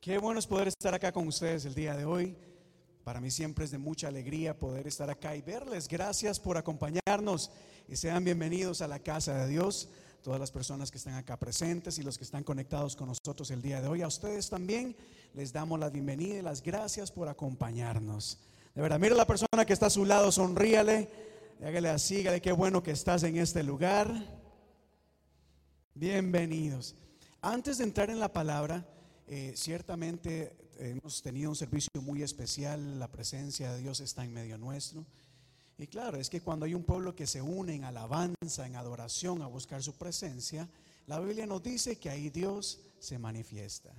Qué bueno es poder estar acá con ustedes el día de hoy. Para mí siempre es de mucha alegría poder estar acá y verles. Gracias por acompañarnos y sean bienvenidos a la casa de Dios. Todas las personas que están acá presentes y los que están conectados con nosotros el día de hoy. A ustedes también les damos la bienvenida y las gracias por acompañarnos. De verdad, mire a la persona que está a su lado, sonríale, hágale así, dígale qué bueno que estás en este lugar. Bienvenidos. Antes de entrar en la palabra, eh, ciertamente hemos tenido un servicio muy especial, la presencia de Dios está en medio nuestro. Y claro, es que cuando hay un pueblo que se une en alabanza, en adoración, a buscar su presencia, la Biblia nos dice que ahí Dios se manifiesta.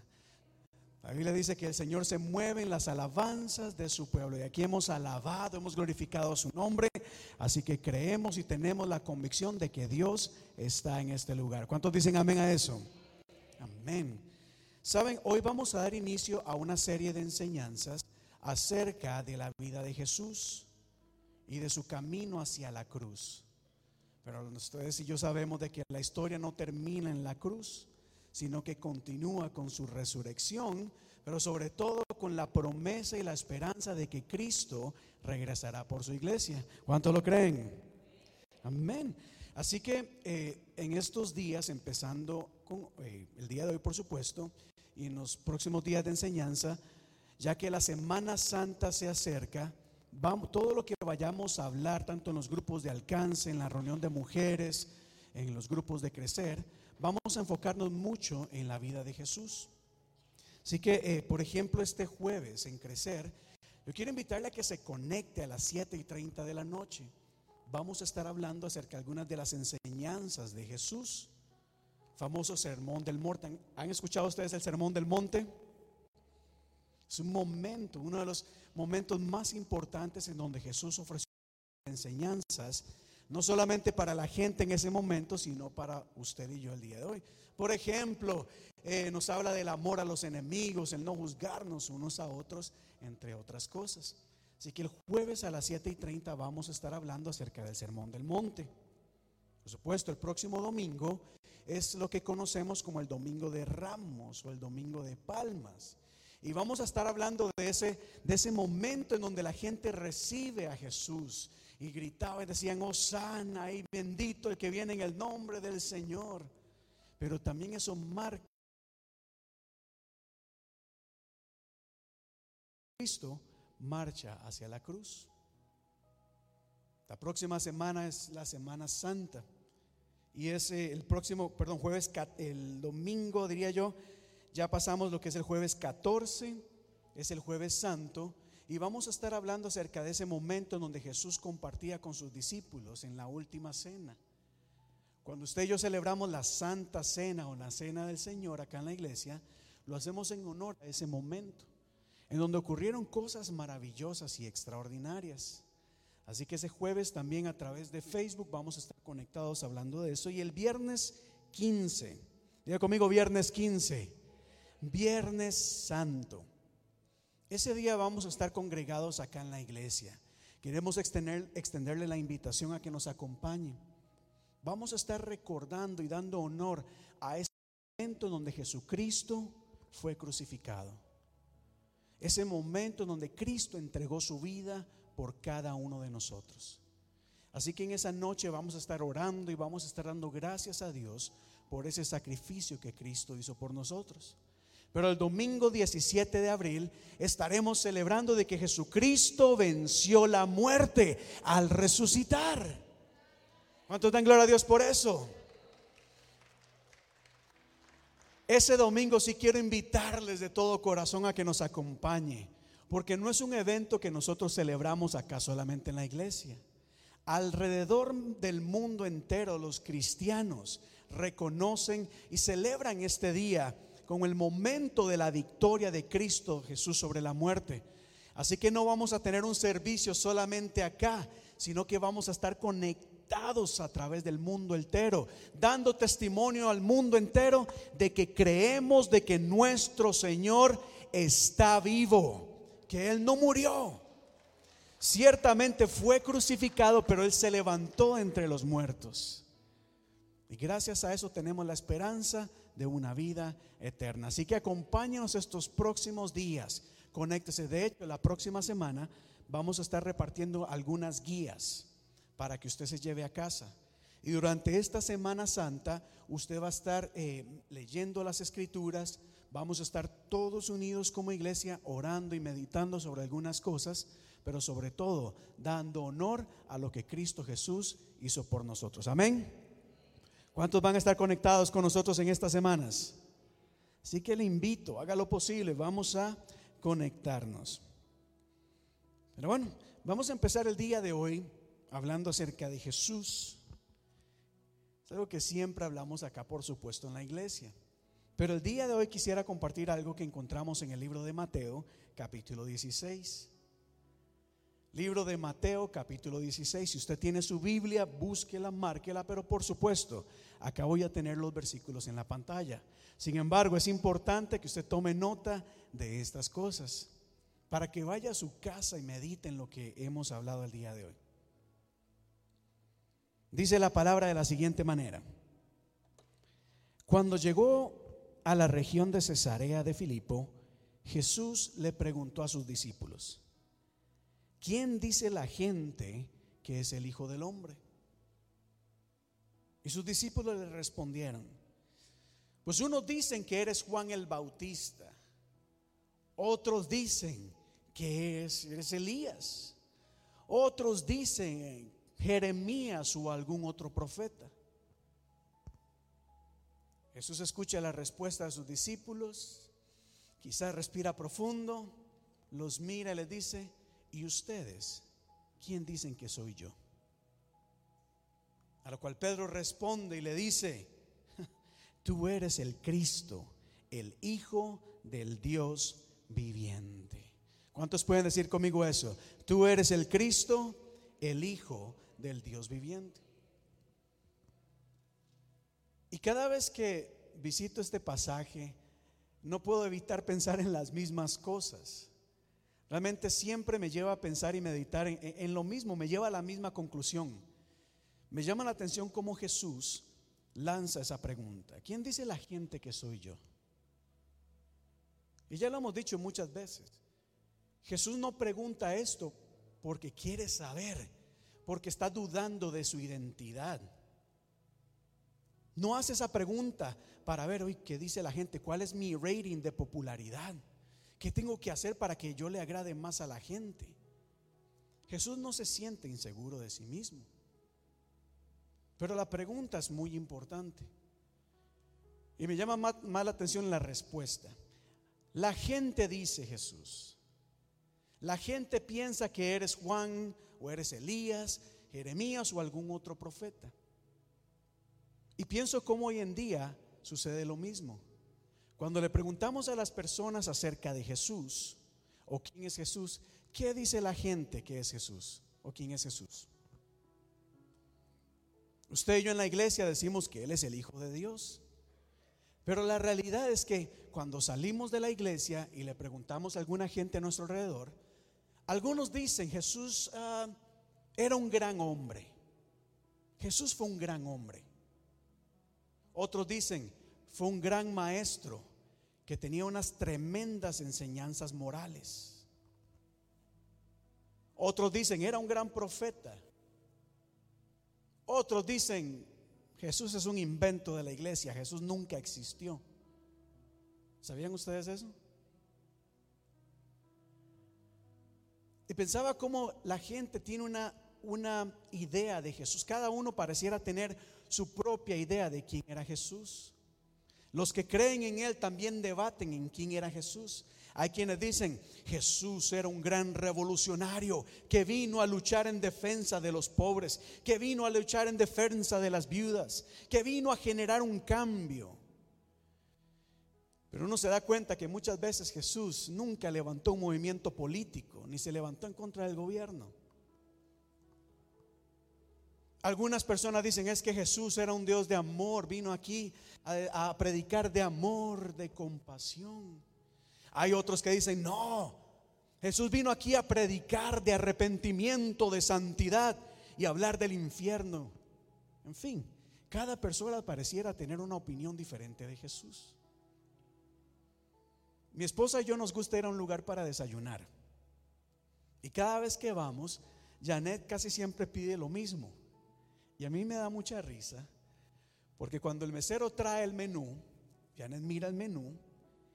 La Biblia dice que el Señor se mueve en las alabanzas de su pueblo. Y aquí hemos alabado, hemos glorificado su nombre. Así que creemos y tenemos la convicción de que Dios está en este lugar. ¿Cuántos dicen amén a eso? Amén. Saben, hoy vamos a dar inicio a una serie de enseñanzas acerca de la vida de Jesús y de su camino hacia la cruz. Pero ustedes y yo sabemos de que la historia no termina en la cruz, sino que continúa con su resurrección, pero sobre todo con la promesa y la esperanza de que Cristo regresará por su iglesia. ¿Cuántos lo creen? Amén. Así que eh, en estos días, empezando con eh, el día de hoy, por supuesto, en los próximos días de enseñanza, ya que la Semana Santa se acerca, vamos, todo lo que vayamos a hablar, tanto en los grupos de alcance, en la reunión de mujeres, en los grupos de crecer, vamos a enfocarnos mucho en la vida de Jesús. Así que, eh, por ejemplo, este jueves en Crecer, yo quiero invitarle a que se conecte a las 7 y 30 de la noche. Vamos a estar hablando acerca de algunas de las enseñanzas de Jesús famoso sermón del monte. ¿Han escuchado ustedes el sermón del monte? Es un momento, uno de los momentos más importantes en donde Jesús ofreció enseñanzas, no solamente para la gente en ese momento, sino para usted y yo el día de hoy. Por ejemplo, eh, nos habla del amor a los enemigos, el no juzgarnos unos a otros, entre otras cosas. Así que el jueves a las 7 y 30 vamos a estar hablando acerca del Sermón del Monte. Por supuesto, el próximo domingo es lo que conocemos como el Domingo de Ramos o el Domingo de Palmas. Y vamos a estar hablando de ese, de ese momento en donde la gente recibe a Jesús y gritaba y decían, Osana y bendito el que viene en el nombre del Señor. Pero también eso marca Cristo marcha hacia la cruz. La próxima semana es la Semana Santa. Y es eh, el próximo, perdón, jueves, el domingo diría yo, ya pasamos lo que es el jueves 14, es el jueves santo, y vamos a estar hablando acerca de ese momento en donde Jesús compartía con sus discípulos en la última cena. Cuando usted y yo celebramos la Santa Cena o la Cena del Señor acá en la iglesia, lo hacemos en honor a ese momento, en donde ocurrieron cosas maravillosas y extraordinarias. Así que ese jueves también a través de Facebook vamos a estar conectados hablando de eso. Y el viernes 15, diga conmigo viernes 15, viernes santo. Ese día vamos a estar congregados acá en la iglesia. Queremos extender, extenderle la invitación a que nos acompañe. Vamos a estar recordando y dando honor a ese momento donde Jesucristo fue crucificado. Ese momento donde Cristo entregó su vida por cada uno de nosotros. Así que en esa noche vamos a estar orando y vamos a estar dando gracias a Dios por ese sacrificio que Cristo hizo por nosotros. Pero el domingo 17 de abril estaremos celebrando de que Jesucristo venció la muerte al resucitar. ¿Cuánto dan gloria a Dios por eso? Ese domingo sí quiero invitarles de todo corazón a que nos acompañe porque no es un evento que nosotros celebramos acá solamente en la iglesia. Alrededor del mundo entero los cristianos reconocen y celebran este día como el momento de la victoria de Cristo Jesús sobre la muerte. Así que no vamos a tener un servicio solamente acá, sino que vamos a estar conectados a través del mundo entero, dando testimonio al mundo entero de que creemos de que nuestro Señor está vivo que Él no murió. Ciertamente fue crucificado, pero Él se levantó entre los muertos. Y gracias a eso tenemos la esperanza de una vida eterna. Así que acompáñanos estos próximos días. Conéctese. De hecho, la próxima semana vamos a estar repartiendo algunas guías para que usted se lleve a casa. Y durante esta Semana Santa usted va a estar eh, leyendo las escrituras, vamos a estar todos unidos como iglesia orando y meditando sobre algunas cosas, pero sobre todo dando honor a lo que Cristo Jesús hizo por nosotros. Amén. ¿Cuántos van a estar conectados con nosotros en estas semanas? Así que le invito, haga lo posible, vamos a conectarnos. Pero bueno, vamos a empezar el día de hoy hablando acerca de Jesús. Es algo que siempre hablamos acá, por supuesto, en la iglesia. Pero el día de hoy quisiera compartir algo que encontramos en el libro de Mateo, capítulo 16. Libro de Mateo, capítulo 16. Si usted tiene su Biblia, búsquela, márquela, pero por supuesto, acá voy a tener los versículos en la pantalla. Sin embargo, es importante que usted tome nota de estas cosas para que vaya a su casa y medite en lo que hemos hablado el día de hoy. Dice la palabra de la siguiente manera. Cuando llegó a la región de Cesarea de Filipo, Jesús le preguntó a sus discípulos, ¿quién dice la gente que es el Hijo del Hombre? Y sus discípulos le respondieron, pues unos dicen que eres Juan el Bautista, otros dicen que es, eres Elías, otros dicen Jeremías o algún otro profeta. Jesús escucha la respuesta de sus discípulos, quizás respira profundo, los mira y les dice, ¿y ustedes quién dicen que soy yo? A lo cual Pedro responde y le dice, tú eres el Cristo, el Hijo del Dios viviente. ¿Cuántos pueden decir conmigo eso? Tú eres el Cristo, el Hijo del Dios viviente. Y cada vez que visito este pasaje, no puedo evitar pensar en las mismas cosas. Realmente siempre me lleva a pensar y meditar en, lo mismo, me lleva a la misma conclusión. Me llama la atención cómo Jesús lanza esa pregunta. ¿Quién dice la gente que soy yo? Y ya lo hemos dicho muchas veces. Jesús no pregunta esto porque quiere saber, porque está dudando de su identidad. No hace esa pregunta para ver hoy qué dice la gente, cuál es mi rating de popularidad. ¿Qué tengo que hacer para que yo le agrade más a la gente? Jesús no se siente inseguro de sí mismo. Pero la pregunta es muy importante. Y me llama más, la atención la respuesta. La gente dice Jesús. La gente piensa que eres Juan o eres Elías, Jeremías o algún otro profeta. Y pienso cómo hoy en día sucede lo mismo. Cuando le preguntamos a las personas acerca de Jesús o quién es Jesús, ¿qué dice la gente que es Jesús o quién es Jesús? Usted y yo en la iglesia decimos que Él es el Hijo de Dios. Pero la realidad es que cuando salimos de la iglesia y le preguntamos a alguna gente a nuestro alrededor, algunos dicen Jesús ah, era un gran hombre. Jesús fue un gran hombre. Otros dicen fue un gran maestro que tenía unas tremendas enseñanzas morales. Otros dicen, era un gran profeta. Otros dicen, Jesús es un invento de la iglesia, Jesús nunca existió. ¿Sabían ustedes eso? Y pensaba cómo la gente tiene una, una idea de Jesús. Cada uno pareciera tener su propia idea de quién era Jesús. Los que creen en Él también debaten en quién era Jesús. Hay quienes dicen, Jesús era un gran revolucionario que vino a luchar en defensa de los pobres, que vino a luchar en defensa de las viudas, que vino a generar un cambio. Pero uno se da cuenta que muchas veces Jesús nunca levantó un movimiento político, ni se levantó en contra del gobierno. Algunas personas dicen es que Jesús era un Dios de amor, vino aquí a, predicar de amor, de compasión. Hay otros que dicen, no, Jesús vino aquí a predicar de arrepentimiento, de santidad y hablar del infierno. En fin, cada persona pareciera tener una opinión diferente de Jesús. Mi esposa y yo nos gusta ir a un lugar para desayunar. Y cada vez que vamos, Janet casi siempre pide lo mismo. Y a mí me da mucha risa, porque cuando el mesero trae el menú, Janet mira el menú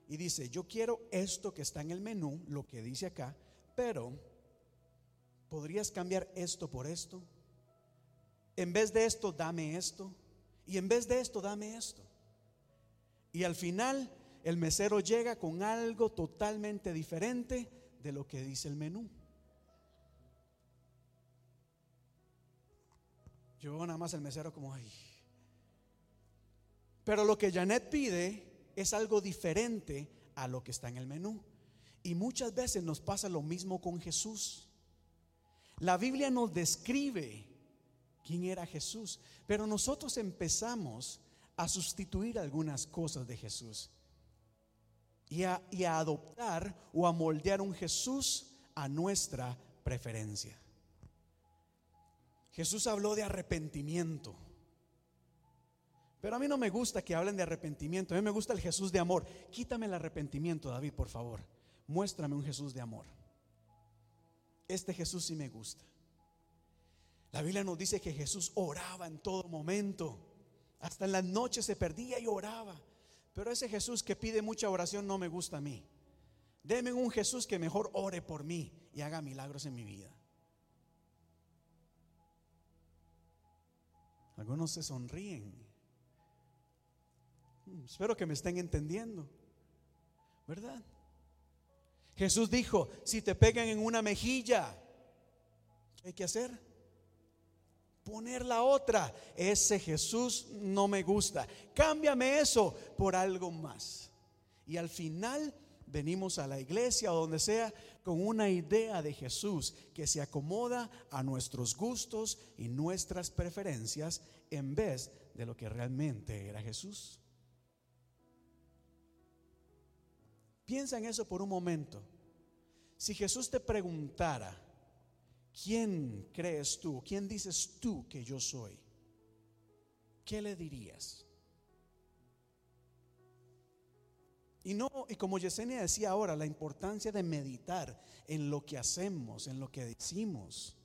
y dice, yo quiero esto que está en el menú, lo que dice acá, pero ¿podrías cambiar esto por esto? En vez de esto, dame esto. Y en vez de esto, dame esto. Y al final, el mesero llega con algo totalmente diferente de lo que dice el menú. Yo veo nada más el mesero como, ay. Pero lo que Janet pide es algo diferente a lo que está en el menú. Y muchas veces nos pasa lo mismo con Jesús. La Biblia nos describe quién era Jesús, pero nosotros empezamos a sustituir algunas cosas de Jesús y a, y a adoptar o a moldear un Jesús a nuestra preferencia. Jesús habló de arrepentimiento. Pero a mí no me gusta que hablen de arrepentimiento. A mí me gusta el Jesús de amor. Quítame el arrepentimiento, David, por favor. Muéstrame un Jesús de amor. Este Jesús sí me gusta. La Biblia nos dice que Jesús oraba en todo momento. Hasta en las noches se perdía y oraba. Pero ese Jesús que pide mucha oración no me gusta a mí. Deme un Jesús que mejor ore por mí y haga milagros en mi vida. Algunos se sonríen. Hmm, espero que me estén entendiendo. ¿Verdad? Jesús dijo, si te pegan en una mejilla, ¿qué hay que hacer? Poner la otra. Ese Jesús no me gusta. Cámbiame eso por algo más. Y al final venimos a la iglesia o donde sea con una idea de Jesús que se acomoda a nuestros gustos y nuestras preferencias en vez de lo que realmente era Jesús. Piensa en eso por un momento. Si Jesús te preguntara, ¿quién crees tú? ¿Quién dices tú que yo soy? ¿Qué le dirías? Y no, y como Yesenia decía ahora, la importancia de meditar en lo que hacemos, en lo que decimos.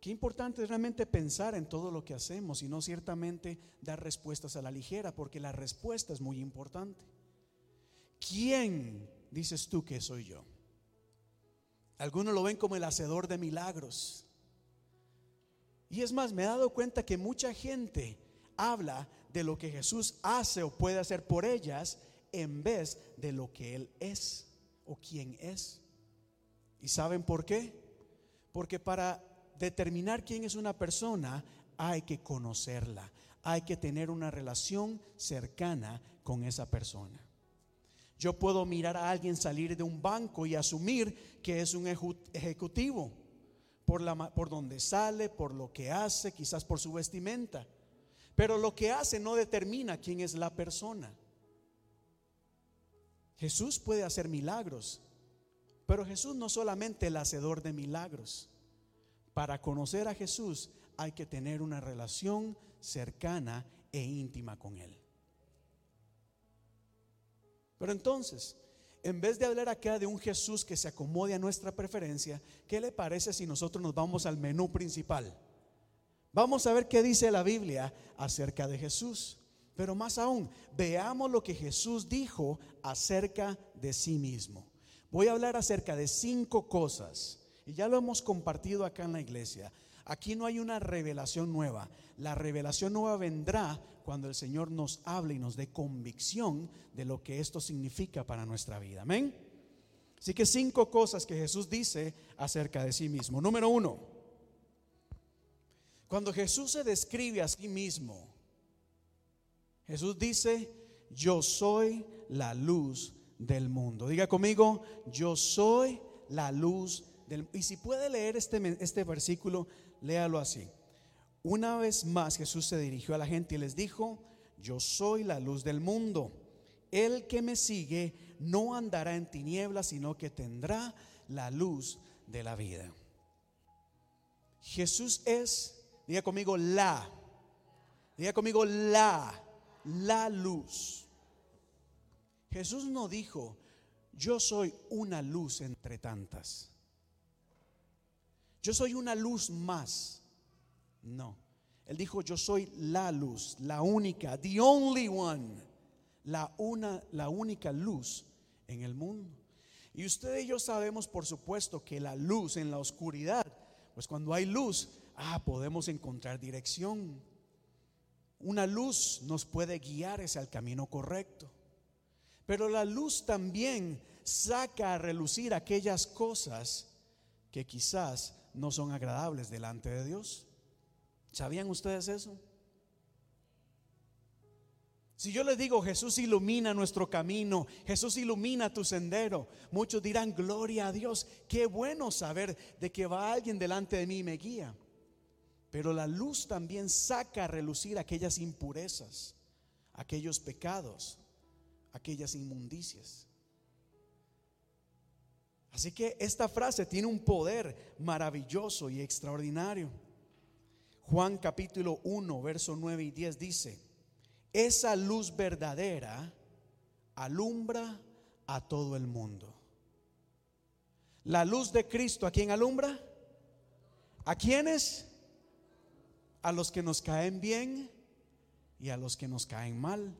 Qué importante es realmente pensar en todo lo que hacemos y no ciertamente dar respuestas a la ligera, porque la respuesta es muy importante. ¿Quién dices tú que soy yo? Algunos lo ven como el hacedor de milagros. Y es más, me he dado cuenta que mucha gente habla de lo que Jesús hace o puede hacer por ellas en vez de lo que Él es o quién es. ¿Y saben por qué? Porque para determinar quién es una persona hay que conocerla, hay que tener una relación cercana con esa persona. Yo puedo mirar a alguien salir de un banco y asumir que es un ejecutivo por, la, por donde sale, por lo que hace, quizás por su vestimenta. Pero lo que hace no determina quién es la persona. Jesús puede hacer milagros, pero Jesús no solamente el hacedor de milagros. Para conocer a Jesús hay que tener una relación cercana e íntima con Él. Pero entonces, en vez de hablar acá de un Jesús que se acomode a nuestra preferencia, ¿qué le parece si nosotros nos vamos al menú principal? Vamos a ver qué dice la Biblia acerca de Jesús. Pero más aún, veamos lo que Jesús dijo acerca de sí mismo. Voy a hablar acerca de cinco cosas, y ya lo hemos compartido acá en la iglesia. Aquí no hay una revelación nueva. La revelación nueva vendrá cuando el Señor nos hable y nos dé convicción de lo que esto significa para nuestra vida. Amén. Así que cinco cosas que Jesús dice acerca de sí mismo. Número uno, cuando Jesús se describe a sí mismo, Jesús dice, yo soy la luz del mundo. Diga conmigo, yo soy la luz del mundo. Y si puede leer este, este versículo, léalo así. Una vez más Jesús se dirigió a la gente y les dijo, yo soy la luz del mundo. El que me sigue no andará en tinieblas, sino que tendrá la luz de la vida. Jesús es, diga conmigo, la Diga conmigo la, la luz. Jesús no dijo, yo soy una luz entre tantas. Yo soy una luz más. No. Él dijo, yo soy la luz, la única, the only one, la, una, la única luz en el mundo. Y usted y yo sabemos, por supuesto, que la luz en la oscuridad, pues cuando hay luz, ah, podemos encontrar dirección. Una luz nos puede guiar hacia el camino correcto. Pero la luz también saca a relucir aquellas cosas que quizás no son agradables delante de Dios. ¿Sabían ustedes eso? Si yo les digo, Jesús ilumina nuestro camino, Jesús ilumina tu sendero, muchos dirán, gloria a Dios, qué bueno saber de que va alguien delante de mí y me guía. Pero la luz también saca a relucir aquellas impurezas, aquellos pecados, aquellas inmundicias. Así que esta frase tiene un poder maravilloso y extraordinario. Juan capítulo 1, verso 9 y 10 dice, esa luz verdadera alumbra a todo el mundo. La luz de Cristo, ¿a quién alumbra? ¿A quiénes? A los que nos caen bien y a los que nos caen mal.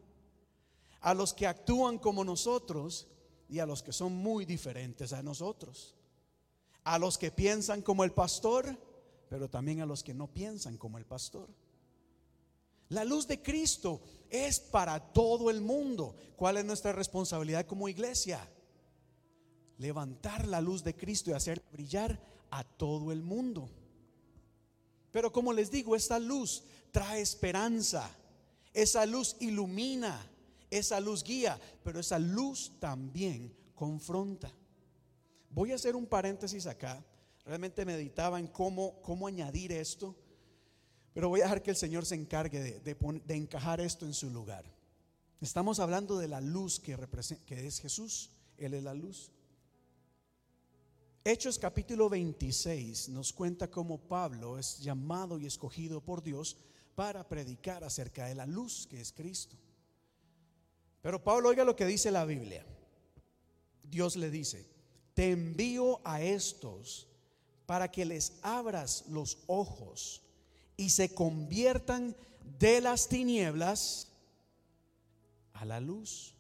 A los que actúan como nosotros y a los que son muy diferentes a nosotros. A los que piensan como el pastor, pero también a los que no piensan como el pastor. La luz de Cristo es para todo el mundo. ¿Cuál es nuestra responsabilidad como iglesia? Levantar la luz de Cristo y hacer brillar a todo el mundo. Pero como les digo, esta luz trae esperanza. Esa luz ilumina esa luz guía, pero esa luz también confronta. Voy a hacer un paréntesis acá. Realmente meditaba en cómo, cómo añadir esto, pero voy a dejar que el Señor se encargue de, de, encajar esto en su lugar. Estamos hablando de la luz que, que es Jesús. Él es la luz. Hechos capítulo 26 nos cuenta cómo Pablo es llamado y escogido por Dios para predicar acerca de la luz que es Cristo. Pero Pablo, oiga lo que dice la Biblia. Dios le dice, te envío a estos para que les abras los ojos y se conviertan de las tinieblas a la luz.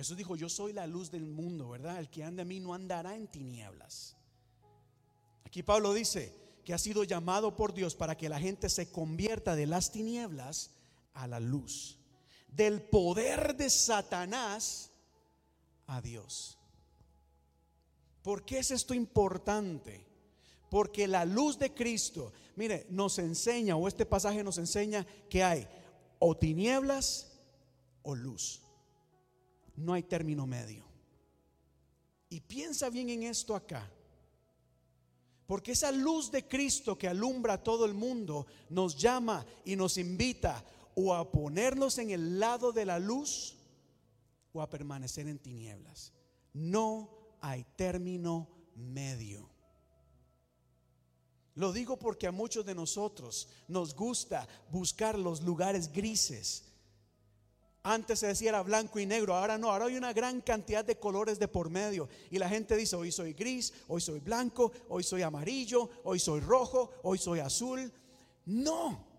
Jesús dijo, yo soy la luz del mundo, ¿verdad? El que anda a mí no andará en tinieblas. Aquí Pablo dice que ha sido llamado por Dios para que la gente se convierta de las tinieblas a la luz del poder de Satanás a Dios. ¿Por qué es esto importante? Porque la luz de Cristo, mire, nos enseña, o este pasaje nos enseña que hay o tinieblas o luz. No hay término medio. Y piensa bien en esto acá. Porque esa luz de Cristo que alumbra a todo el mundo nos llama y nos invita o a ponernos en el lado de la luz o a permanecer en tinieblas. No hay término medio. Lo digo porque a muchos de nosotros nos gusta buscar los lugares grises. Antes se decía era blanco y negro, ahora no, ahora hay una gran cantidad de colores de por medio. Y la gente dice, hoy soy gris, hoy soy blanco, hoy soy amarillo, hoy soy rojo, hoy soy azul. No,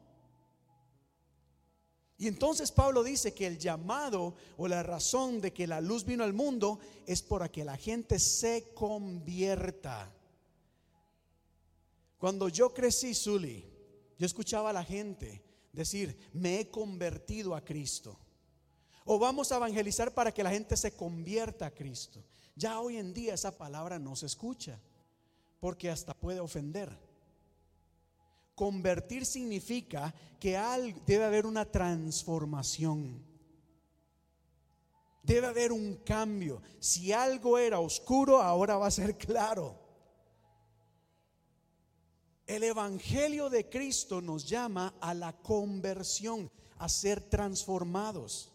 y entonces Pablo dice que el llamado o la razón de que la luz vino al mundo es para que la gente se convierta. Cuando yo crecí, Zully, yo escuchaba a la gente decir, me he convertido a Cristo. O vamos a evangelizar para que la gente se convierta a Cristo. Ya hoy en día esa palabra no se escucha, porque hasta puede ofender. Convertir significa que debe haber una transformación. Debe haber un cambio. Si algo era oscuro, ahora va a ser claro. El Evangelio de Cristo nos llama a la conversión, a ser transformados.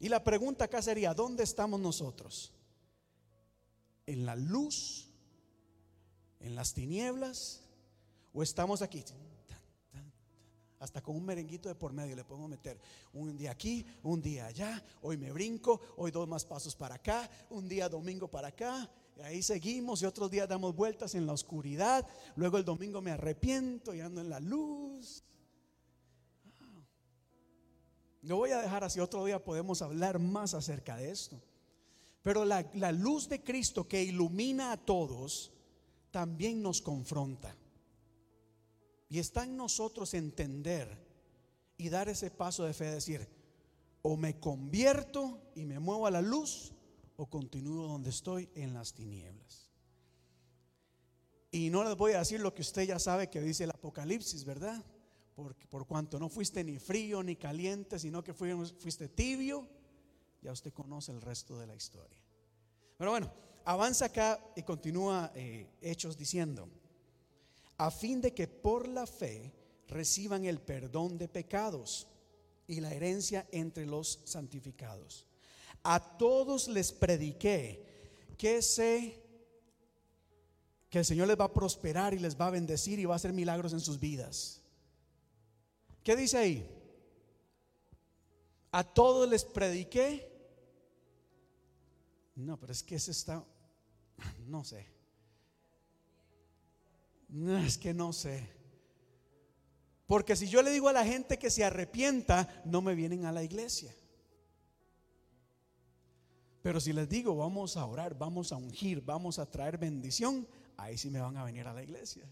Y la pregunta acá sería, ¿dónde estamos nosotros? ¿En la luz en las tinieblas o estamos aquí Hasta con un merenguito de por medio le podemos meter un día aquí, un día allá. Hoy me brinco, hoy dos más pasos para acá, un día domingo para acá. Y ahí seguimos y otros días damos vueltas en la oscuridad. Luego el domingo me arrepiento y ando en la luz. No voy a dejar así, otro día podemos hablar más acerca de esto. Pero la, la luz de Cristo que ilumina a todos también nos confronta. Y está en nosotros entender y dar ese paso de fe, decir, o me convierto y me muevo a la luz, o continúo donde estoy en las tinieblas. Y no les voy a decir lo que usted ya sabe que dice el Apocalipsis, ¿verdad? Por cuanto no fuiste ni frío ni caliente, sino que fuiste tibio, ya usted conoce el resto de la historia. Pero bueno, avanza acá y continúa eh, Hechos diciendo, a fin de que por la fe reciban el perdón de pecados y la herencia entre los santificados. A todos les prediqué que sé que el Señor les va a prosperar y les va a bendecir y va a hacer milagros en sus vidas. ¿Qué dice ahí? A todos les prediqué. No, pero es que ese está, no sé. No, es que no sé. Porque si yo le digo a la gente que se arrepienta, no me vienen a la iglesia. Pero si les digo, vamos a orar, vamos a ungir, vamos a traer bendición, ahí sí me van a venir a la iglesia.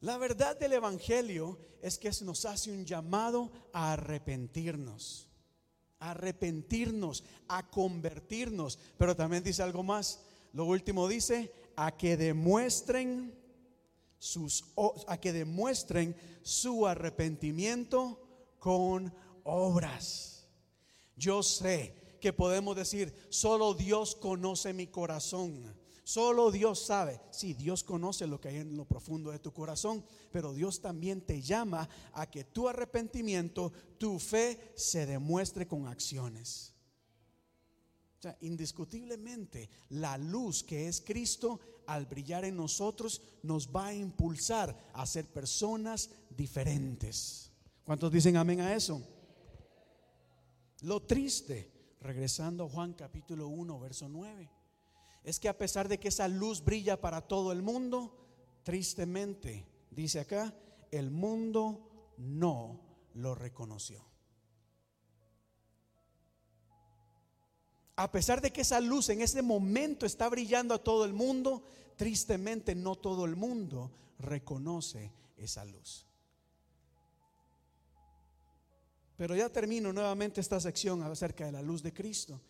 La verdad del Evangelio es que nos hace un llamado a arrepentirnos, a arrepentirnos, a convertirnos. Pero también dice algo más. Lo último dice, a que demuestren sus a que demuestren su arrepentimiento con obras. Yo sé que podemos decir, solo Dios conoce mi corazón. Solo Dios sabe. Sí, Dios conoce lo que hay en lo profundo de tu corazón, pero Dios también te llama a que tu arrepentimiento, tu fe se demuestre con acciones. O sea, indiscutiblemente, la luz que es Cristo, al brillar en nosotros, nos va a impulsar a ser personas diferentes. ¿Cuántos dicen amén a eso? Lo triste, regresando a Juan capítulo 1, verso 9, es que a pesar de que esa luz brilla para todo el mundo, tristemente, dice acá, el mundo no lo reconoció. a pesar de que esa luz en ese momento está brillando a todo el mundo, tristemente no todo el mundo reconoce esa luz. Pero ya termino nuevamente esta sección acerca de la luz de Cristo,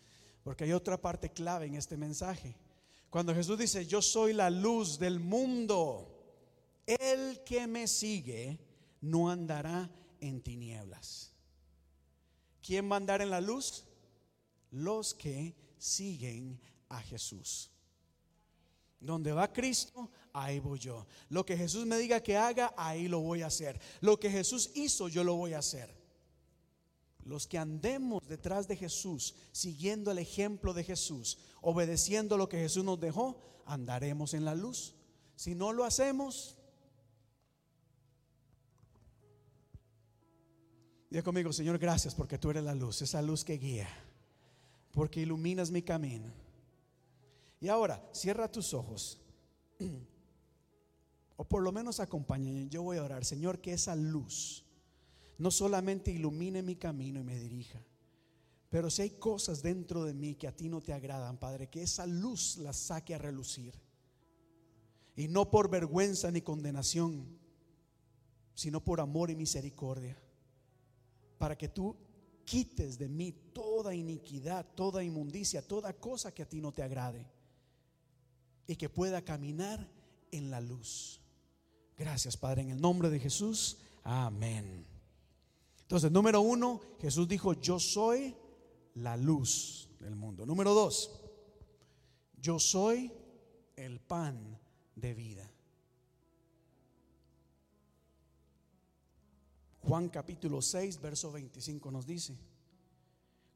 porque hay otra parte clave en este mensaje. Cuando Jesús dice, yo soy la luz del mundo, el que me sigue no andará en tinieblas. ¿Quién va a andar en la luz? los que siguen a Jesús. Donde va Cristo, ahí voy yo. Lo que Jesús me diga que haga, ahí lo voy a hacer. Lo que Jesús hizo, yo lo voy a hacer. Los que andemos detrás de Jesús, siguiendo el ejemplo de Jesús, obedeciendo lo que Jesús nos dejó, andaremos en la luz. Si no lo hacemos, diga conmigo, Señor, gracias porque tú eres la luz, esa luz que guía porque iluminas mi camino. Y ahora, cierra tus ojos. O por lo menos acompáñame. Yo voy a orar, Señor, que esa luz no solamente ilumine mi camino y me dirija, pero si hay cosas dentro de mí que a ti no te agradan, Padre, que esa luz las saque a relucir. Y no por vergüenza ni condenación, sino por amor y misericordia. Para que tú quites de mí toda iniquidad, toda inmundicia, toda cosa que a ti no te agrade y que pueda caminar en la luz. Gracias, Padre, en el nombre de Jesús. Amén. Entonces, número uno, Jesús dijo, yo soy la luz del mundo. Número dos, yo soy el pan de vida. Juan capítulo 6, verso 25 nos dice,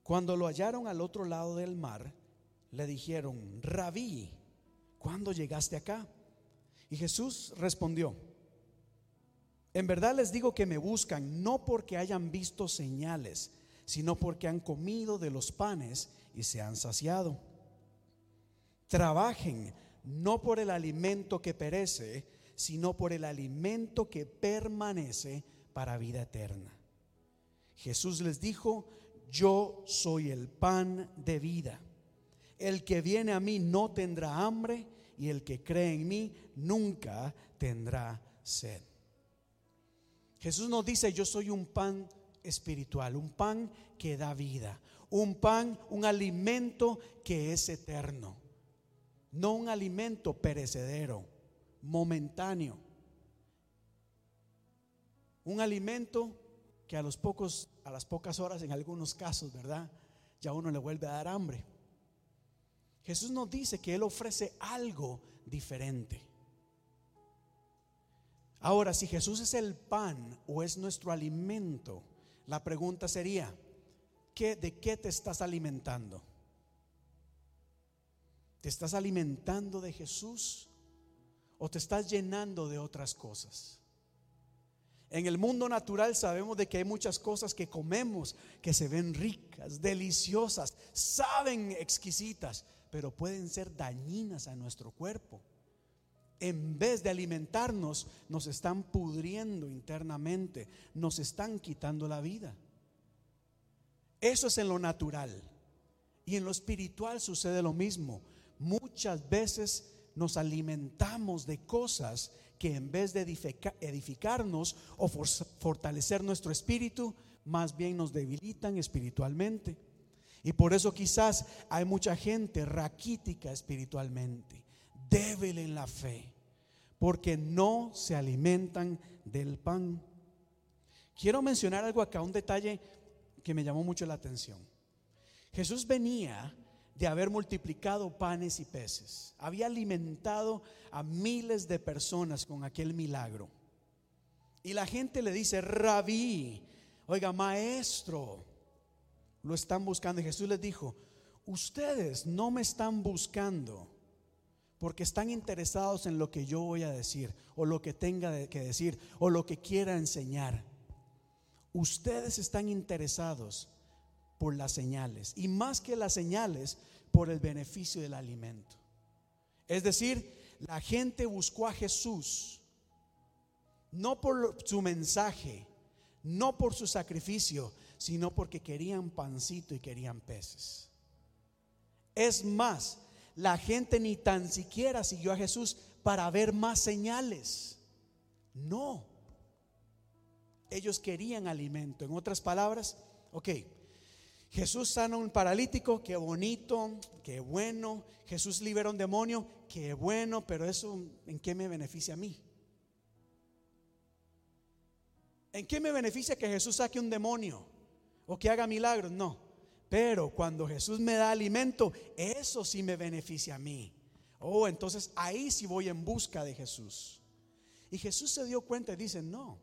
cuando lo hallaron al otro lado del mar, le dijeron, rabí, ¿cuándo llegaste acá? Y Jesús respondió, En verdad les digo que me buscan no porque hayan visto señales, sino porque han comido de los panes y se han saciado. Trabajen no por el alimento que perece, sino por el alimento que permanece para vida eterna. Jesús les dijo, yo soy el pan de vida. El que viene a mí no tendrá hambre y el que cree en mí nunca tendrá sed. Jesús nos dice, yo soy un pan espiritual, un pan que da vida, un pan, un alimento que es eterno, no un alimento perecedero, momentáneo. Un alimento que a los pocos a las pocas horas en algunos casos, ¿verdad? Ya uno le vuelve a dar hambre. Jesús nos dice que él ofrece algo diferente. Ahora, si Jesús es el pan o es nuestro alimento, la pregunta sería, ¿qué, ¿de qué te estás alimentando? ¿Te estás alimentando de Jesús o te estás llenando de otras cosas? En el mundo natural sabemos de que hay muchas cosas que comemos que se ven ricas, deliciosas, saben exquisitas, pero pueden ser dañinas a nuestro cuerpo. En vez de alimentarnos, nos están pudriendo internamente, nos están quitando la vida. Eso es en lo natural. Y en lo espiritual sucede lo mismo. Muchas veces nos alimentamos de cosas que en vez de edificarnos o fortalecer nuestro espíritu, más bien nos debilitan espiritualmente. Y por eso quizás hay mucha gente raquítica espiritualmente, débil en la fe, porque no se alimentan del pan. Quiero mencionar algo acá, un detalle que me llamó mucho la atención. Jesús venía de haber multiplicado panes y peces. Había alimentado a miles de personas con aquel milagro. Y la gente le dice, rabí, oiga, maestro, lo están buscando. Y Jesús les dijo, ustedes no me están buscando porque están interesados en lo que yo voy a decir, o lo que tenga que decir, o lo que quiera enseñar. Ustedes están interesados por las señales y más que las señales, por el beneficio del alimento. Es decir, la gente buscó a Jesús no por su mensaje, no por su sacrificio, sino porque querían pancito y querían peces. Es más, la gente ni tan siquiera siguió a Jesús para ver más señales. No. Ellos querían alimento. En otras palabras, ok, Jesús sana un paralítico, qué bonito, qué bueno. Jesús libera un demonio, qué bueno, pero eso ¿en qué me beneficia a mí? ¿En qué me beneficia que Jesús saque un demonio o que haga milagros? No. Pero cuando Jesús me da alimento, eso sí me beneficia a mí. Oh, entonces ahí sí voy en busca de Jesús. Y Jesús se dio cuenta y dice, no.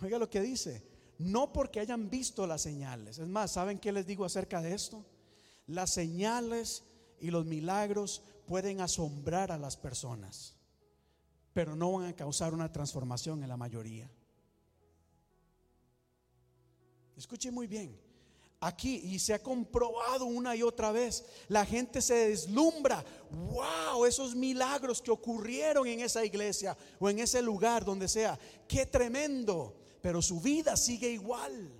Oiga lo que dice no porque hayan visto las señales. Es más, ¿saben qué les digo acerca de esto? Las señales y los milagros pueden asombrar a las personas, pero no van a causar una transformación en la mayoría. Escuche muy bien. Aquí, y se ha comprobado una y otra vez, la gente se deslumbra. ¡Wow! Esos milagros que ocurrieron en esa iglesia o en ese lugar, donde sea. ¡Qué tremendo! pero su vida sigue igual.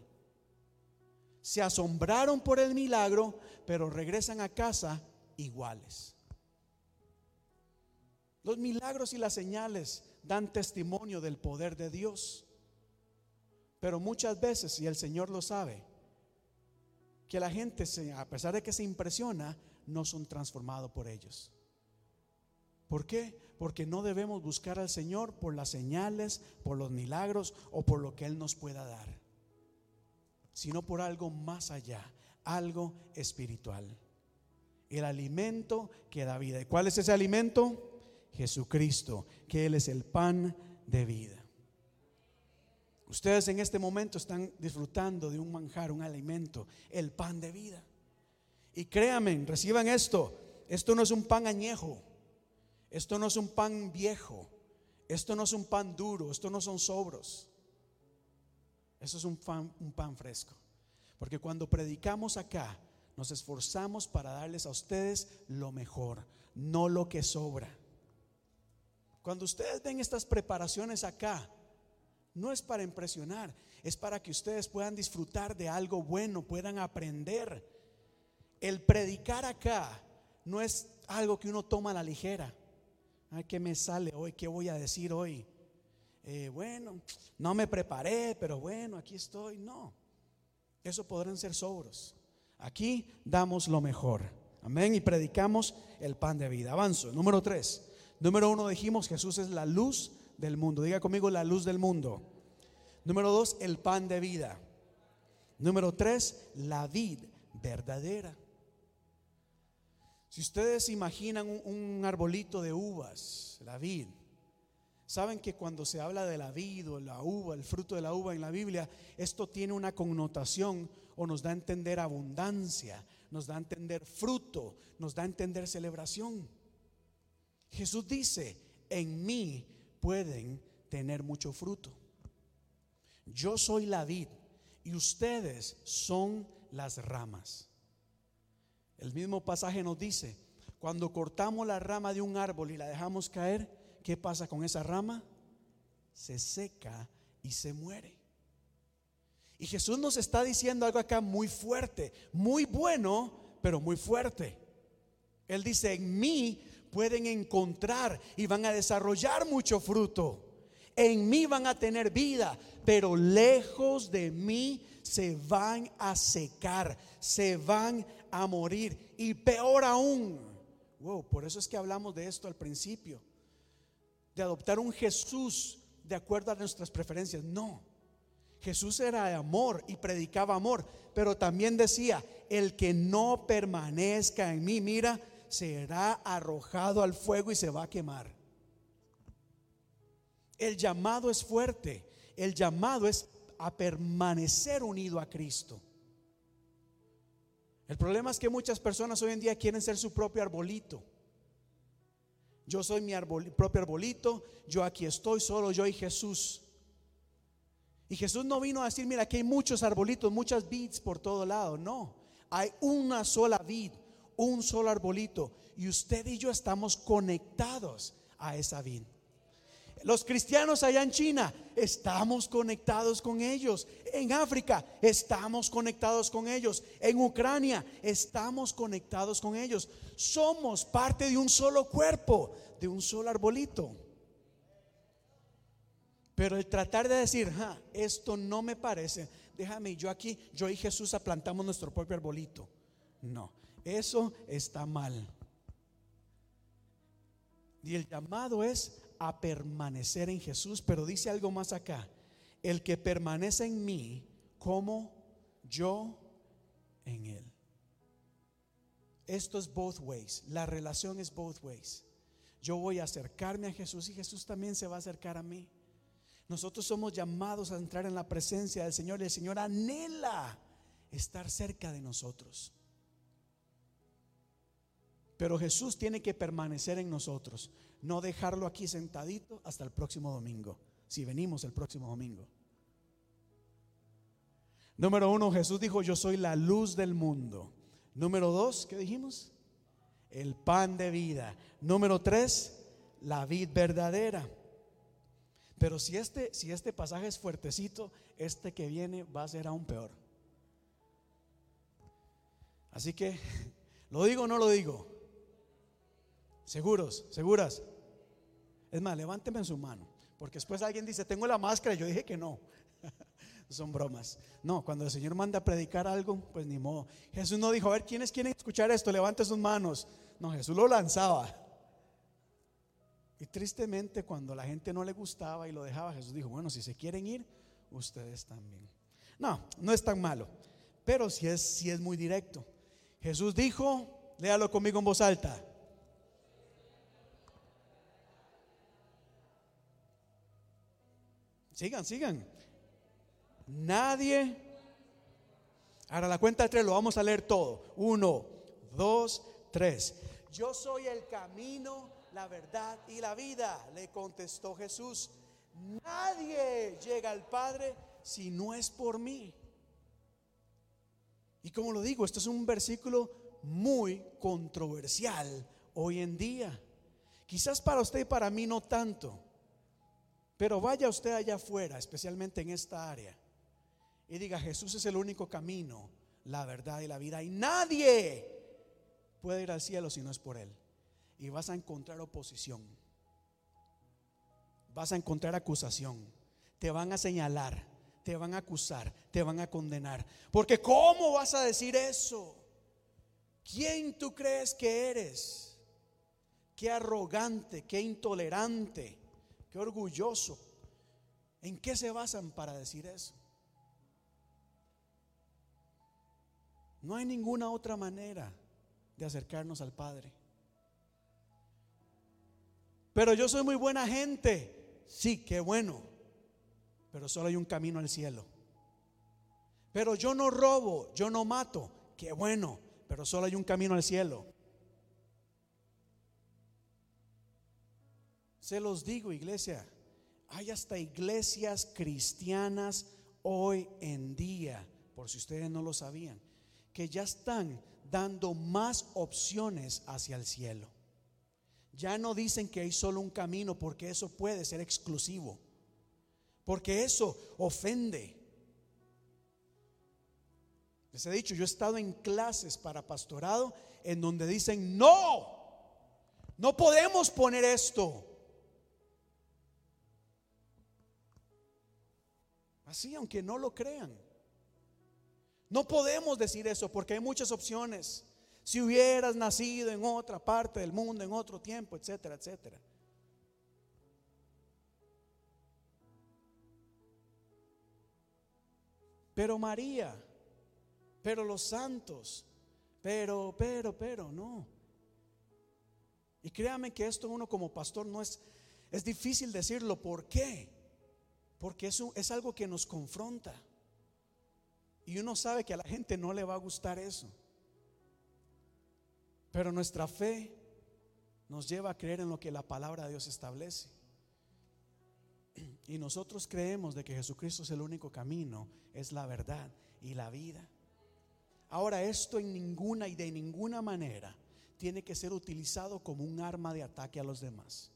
Se asombraron por el milagro, pero regresan a casa iguales. Los milagros y las señales dan testimonio del poder de Dios. Pero muchas veces, y el Señor lo sabe, que la gente, a pesar de que se impresiona, no son transformados por ellos. ¿Por qué? Porque no debemos buscar al Señor por las señales, por los milagros o por lo que Él nos pueda dar, sino por algo más allá, algo espiritual. El alimento que da vida. ¿Y cuál es ese alimento? Jesucristo, que Él es el pan de vida. Ustedes en este momento están disfrutando de un manjar, un alimento, el pan de vida. Y créanme, reciban esto. Esto no es un pan añejo. Esto no es un pan viejo. Esto no es un pan duro, esto no son sobros. Eso es un pan, un pan fresco. Porque cuando predicamos acá, nos esforzamos para darles a ustedes lo mejor, no lo que sobra. Cuando ustedes ven estas preparaciones acá, no es para impresionar, es para que ustedes puedan disfrutar de algo bueno, puedan aprender. El predicar acá no es algo que uno toma a la ligera. Ay, ¿qué me sale hoy? ¿Qué voy a decir hoy? Eh, bueno, no me preparé, pero bueno, aquí estoy. No, eso podrán ser sobros. Aquí damos lo mejor. Amén. Y predicamos el pan de vida. Avanzo. Número tres. Número uno dijimos Jesús es la luz del mundo. Diga conmigo la luz del mundo. Número dos, el pan de vida. Número tres, la vid verdadera. Si ustedes imaginan un, arbolito de uvas, la vid, saben que cuando se habla de la vid o la uva, el fruto de la uva en la Biblia, esto tiene una connotación o nos da a entender abundancia, nos da a entender fruto, nos da a entender celebración. Jesús dice, en mí pueden tener mucho fruto. Yo soy la vid y ustedes son las ramas. El mismo pasaje nos dice, cuando cortamos la rama de un árbol y la dejamos caer, ¿qué pasa con esa rama? Se seca y se muere. Y Jesús nos está diciendo algo acá muy fuerte, muy bueno, pero muy fuerte. Él dice, en mí pueden encontrar y van a desarrollar mucho fruto. En mí van a tener vida, pero lejos de mí se van a secar, se van a morir. Y peor aún, wow, por eso es que hablamos de esto al principio, de adoptar un Jesús de acuerdo a nuestras preferencias. No, Jesús era de amor y predicaba amor, pero también decía, el que no permanezca en mí, mira, será arrojado al fuego y se va a quemar. El llamado es fuerte, el llamado es a permanecer unido a Cristo. El problema es que muchas personas hoy en día quieren ser su propio arbolito. Yo soy mi propio arbolito, yo aquí estoy solo, yo y Jesús. Y Jesús no vino a decir, mira, aquí hay muchos arbolitos, muchas vids por todo lado. No, hay una sola vid, un solo arbolito. Y usted y yo estamos conectados a esa vid. Los cristianos allá en China, estamos conectados con ellos. En África, estamos conectados con ellos. En Ucrania, estamos conectados con ellos. Somos parte de un solo cuerpo, de un solo arbolito. Pero el tratar de decir, esto no me parece, déjame, yo aquí, yo y Jesús aplantamos nuestro propio arbolito. No, eso está mal. Y el llamado es a permanecer en Jesús, pero dice algo más acá. El que permanece en mí, como yo en él. Esto es both ways. La relación es both ways. Yo voy a acercarme a Jesús y Jesús también se va a acercar a mí. Nosotros somos llamados a entrar en la presencia del Señor y el Señor anhela estar cerca de nosotros. Pero Jesús tiene que permanecer en nosotros no dejarlo aquí sentadito hasta el próximo domingo, si venimos el próximo domingo. Número uno, Jesús dijo, yo soy la luz del mundo. Número dos, ¿qué dijimos? El pan de vida. Número tres, la vid verdadera. Pero si este, si este pasaje es fuertecito, este que viene va a ser aún peor. Así que, ¿lo digo o no lo digo? ¿Seguros? ¿Seguras? Es más, levánteme en su mano. Porque después alguien dice, tengo la máscara. Y yo dije que no. Son bromas. No, cuando el Señor manda a predicar algo, pues ni modo. Jesús no dijo, a ver, ¿quiénes quieren escuchar esto? Levante sus manos. No, Jesús lo lanzaba. Y tristemente cuando la gente no le gustaba y lo dejaba, Jesús dijo, bueno, si se quieren ir, ustedes también. No, no es tan malo, pero si es, si es muy directo. Jesús dijo, léalo conmigo en voz alta, Sigan, sigan. Nadie. Ahora la cuenta de tres lo vamos a leer todo. Uno, dos, tres. Yo soy el camino, la verdad y la vida. Le contestó Jesús, nadie llega al Padre si no es por mí. Y como lo digo, esto es un versículo muy controversial hoy en día. Quizás para usted y para mí no tanto, pero vaya usted allá afuera, especialmente en esta área, y diga, Jesús es el único camino, la verdad y la vida, y nadie puede ir al cielo si no es por Él. Y vas a encontrar oposición, vas a encontrar acusación, te van a señalar, te van a acusar, te van a condenar. Porque ¿cómo vas a decir eso? ¿Quién tú crees que eres? Qué arrogante, qué intolerante, qué orgulloso. ¿En qué se basan para decir eso? No hay ninguna otra manera de acercarnos al Padre. Pero yo soy muy buena gente. Sí, qué bueno. Pero solo hay un camino al cielo. Pero yo no robo, yo no mato. Qué bueno. Pero solo hay un camino al cielo. Se los digo, iglesia. Hay hasta iglesias cristianas hoy en día, por si ustedes no lo sabían, que ya están dando más opciones hacia el cielo. Ya no dicen que hay solo un camino porque eso puede ser exclusivo. Porque eso ofende. Les he dicho, yo he estado en clases para pastorado en donde dicen, no, no podemos poner esto. Así, aunque no lo crean. No podemos decir eso porque hay muchas opciones. Si hubieras nacido en otra parte del mundo, en otro tiempo, etcétera, etcétera. Pero María, pero los santos, pero, pero, pero, no. Y créame que esto uno como pastor no es, es difícil decirlo. ¿Por qué? Porque eso es algo que nos confronta. Y uno sabe que a la gente no le va a gustar eso. Pero nuestra fe nos lleva a creer en lo que la palabra de Dios establece. Y nosotros creemos de que Jesucristo es el único camino, es la verdad y la vida. Ahora esto en ninguna y de ninguna manera tiene que ser utilizado como un arma de ataque a los demás.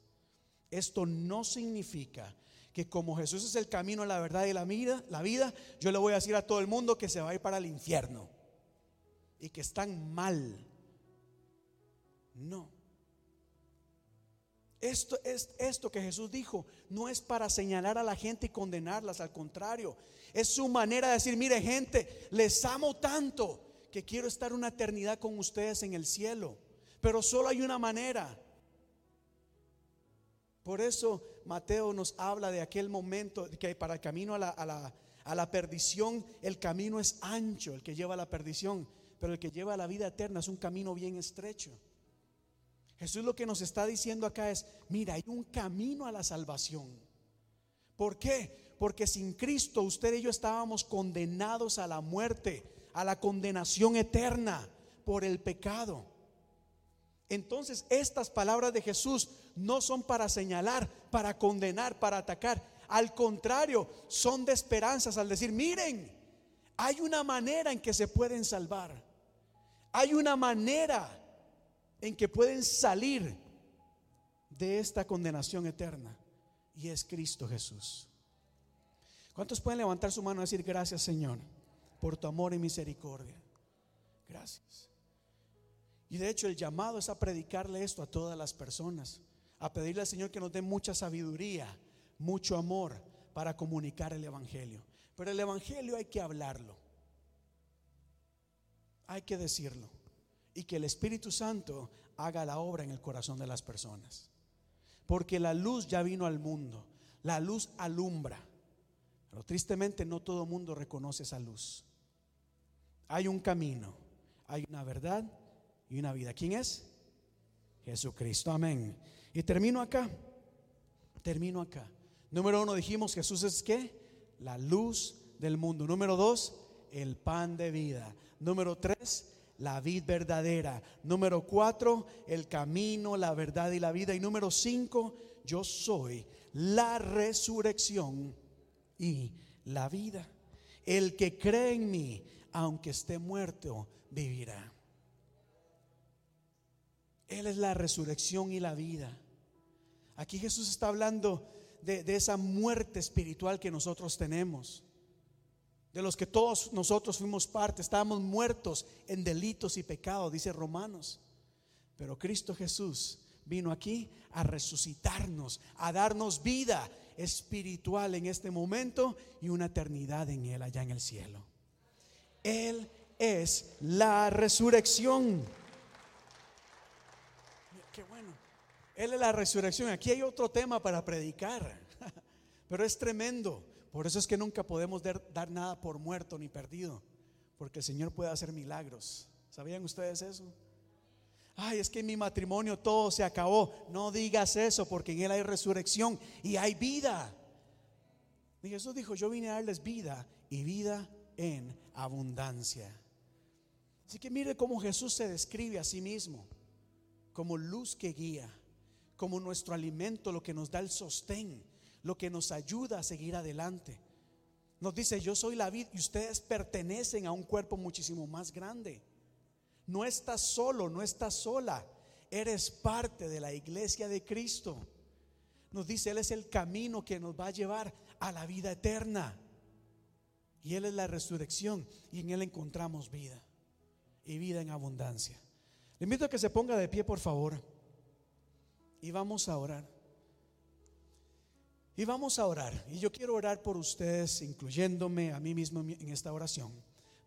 Esto no significa que como Jesús es el camino, la verdad y la vida, la vida, yo le voy a decir a todo el mundo que se va a ir para el infierno y que están mal. No. Esto es esto que Jesús dijo, no es para señalar a la gente y condenarlas, al contrario, es su manera de decir, mire gente, les amo tanto que quiero estar una eternidad con ustedes en el cielo, pero solo hay una manera. Por eso Mateo nos habla de aquel momento que para el camino a la, a la, perdición, el camino es ancho, el que lleva a la perdición, pero el que lleva a la vida eterna es un camino bien estrecho. Jesús lo que nos está diciendo acá es, mira, hay un camino a la salvación. ¿Por qué? Porque sin Cristo usted y yo estábamos condenados a la muerte, a la condenación eterna por el pecado. Entonces estas palabras de Jesús no son para señalar, para condenar, para atacar. Al contrario, son de esperanzas al decir, miren, hay una manera en que se pueden salvar. Hay una manera en que pueden salir de esta condenación eterna. Y es Cristo Jesús. ¿Cuántos pueden levantar su mano y decir gracias Señor por tu amor y misericordia? Gracias. Y de hecho el llamado es a predicarle esto a todas las personas, a pedirle al Señor que nos dé mucha sabiduría, mucho amor para comunicar el Evangelio. Pero el Evangelio hay que hablarlo, hay que decirlo y que el Espíritu Santo haga la obra en el corazón de las personas. Porque la luz ya vino al mundo, la luz alumbra. Pero tristemente no todo mundo reconoce esa luz. Hay un camino, hay una verdad y una vida. ¿Quién es? Jesucristo. Amén. Y termino acá. Termino acá. Número uno dijimos Jesús es qué? La luz del mundo. Número dos, el pan de vida. Número tres, la vid verdadera. Número cuatro, el camino, la verdad y la vida. Y número cinco, yo soy la resurrección y la vida. El que cree en mí, aunque esté muerto, vivirá. Él es la resurrección y la vida. Aquí Jesús está hablando de, de, esa muerte espiritual que nosotros tenemos, de los que todos nosotros fuimos parte, estábamos muertos en delitos y pecados, dice Romanos. Pero Cristo Jesús vino aquí a resucitarnos, a darnos vida espiritual en este momento y una eternidad en Él allá en el cielo. Él es la resurrección. Qué bueno. Él es la resurrección. Aquí hay otro tema para predicar, pero es tremendo. Por eso es que nunca podemos dar, nada por muerto ni perdido, porque el Señor puede hacer milagros. ¿Sabían ustedes eso? Ay, es que en mi matrimonio todo se acabó. No digas eso, porque en Él hay resurrección y hay vida. Y Jesús dijo, yo vine a darles vida y vida en abundancia. Así que mire cómo Jesús se describe a sí mismo, como luz que guía, como nuestro alimento, lo que nos da el sostén, lo que nos ayuda a seguir adelante. Nos dice, yo soy la vida y ustedes pertenecen a un cuerpo muchísimo más grande. No estás solo, no estás sola. Eres parte de la iglesia de Cristo. Nos dice, Él es el camino que nos va a llevar a la vida eterna. Y Él es la resurrección y en Él encontramos vida y vida en abundancia. Le invito a que se ponga de pie, por favor. Y vamos a orar. Y vamos a orar. Y yo quiero orar por ustedes, incluyéndome a mí mismo en esta oración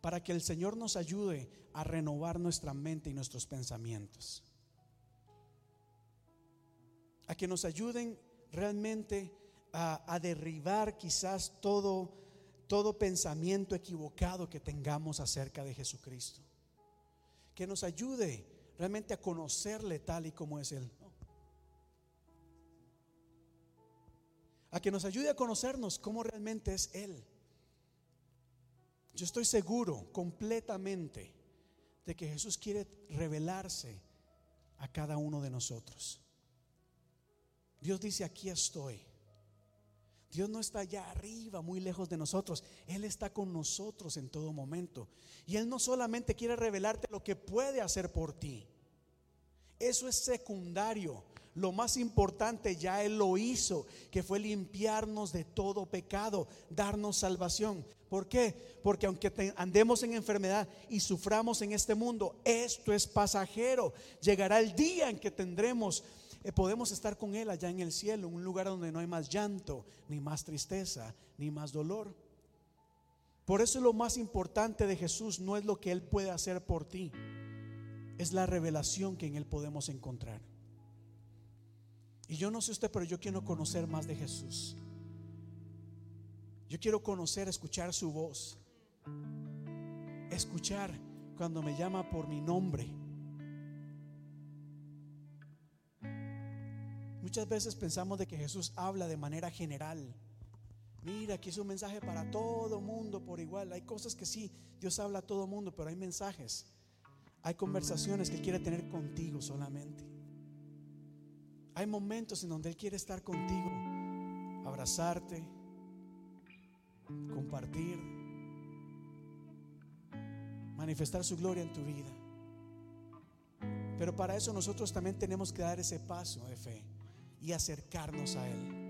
para que el Señor nos ayude a renovar nuestra mente y nuestros pensamientos. A que nos ayuden realmente a, derribar quizás todo, todo pensamiento equivocado que tengamos acerca de Jesucristo. Que nos ayude realmente a conocerle tal y como es Él. A que nos ayude a conocernos como realmente es Él. Yo estoy seguro completamente de que Jesús quiere revelarse a cada uno de nosotros. Dios dice, aquí estoy. Dios no está allá arriba, muy lejos de nosotros. Él está con nosotros en todo momento. Y Él no solamente quiere revelarte lo que puede hacer por ti. Eso es secundario. Lo más importante ya Él lo hizo, que fue limpiarnos de todo pecado, darnos salvación. ¿Por qué? Porque aunque andemos en enfermedad y suframos en este mundo, esto es pasajero. Llegará el día en que tendremos, eh, podemos estar con Él allá en el cielo, un lugar donde no hay más llanto, ni más tristeza, ni más dolor. Por eso lo más importante de Jesús no es lo que Él puede hacer por ti, es la revelación que en Él podemos encontrar. Y yo no sé usted, pero yo quiero conocer más de Jesús. Yo quiero conocer, escuchar su voz. Escuchar cuando me llama por mi nombre. Muchas veces pensamos de que Jesús habla de manera general. Mira, aquí es un mensaje para todo mundo por igual. Hay cosas que sí, Dios habla a todo mundo, pero hay mensajes. Hay conversaciones que quiere tener contigo solamente. Hay momentos en donde Él quiere estar contigo, abrazarte, compartir, manifestar su gloria en tu vida. Pero para eso nosotros también tenemos que dar ese paso de fe y acercarnos a Él.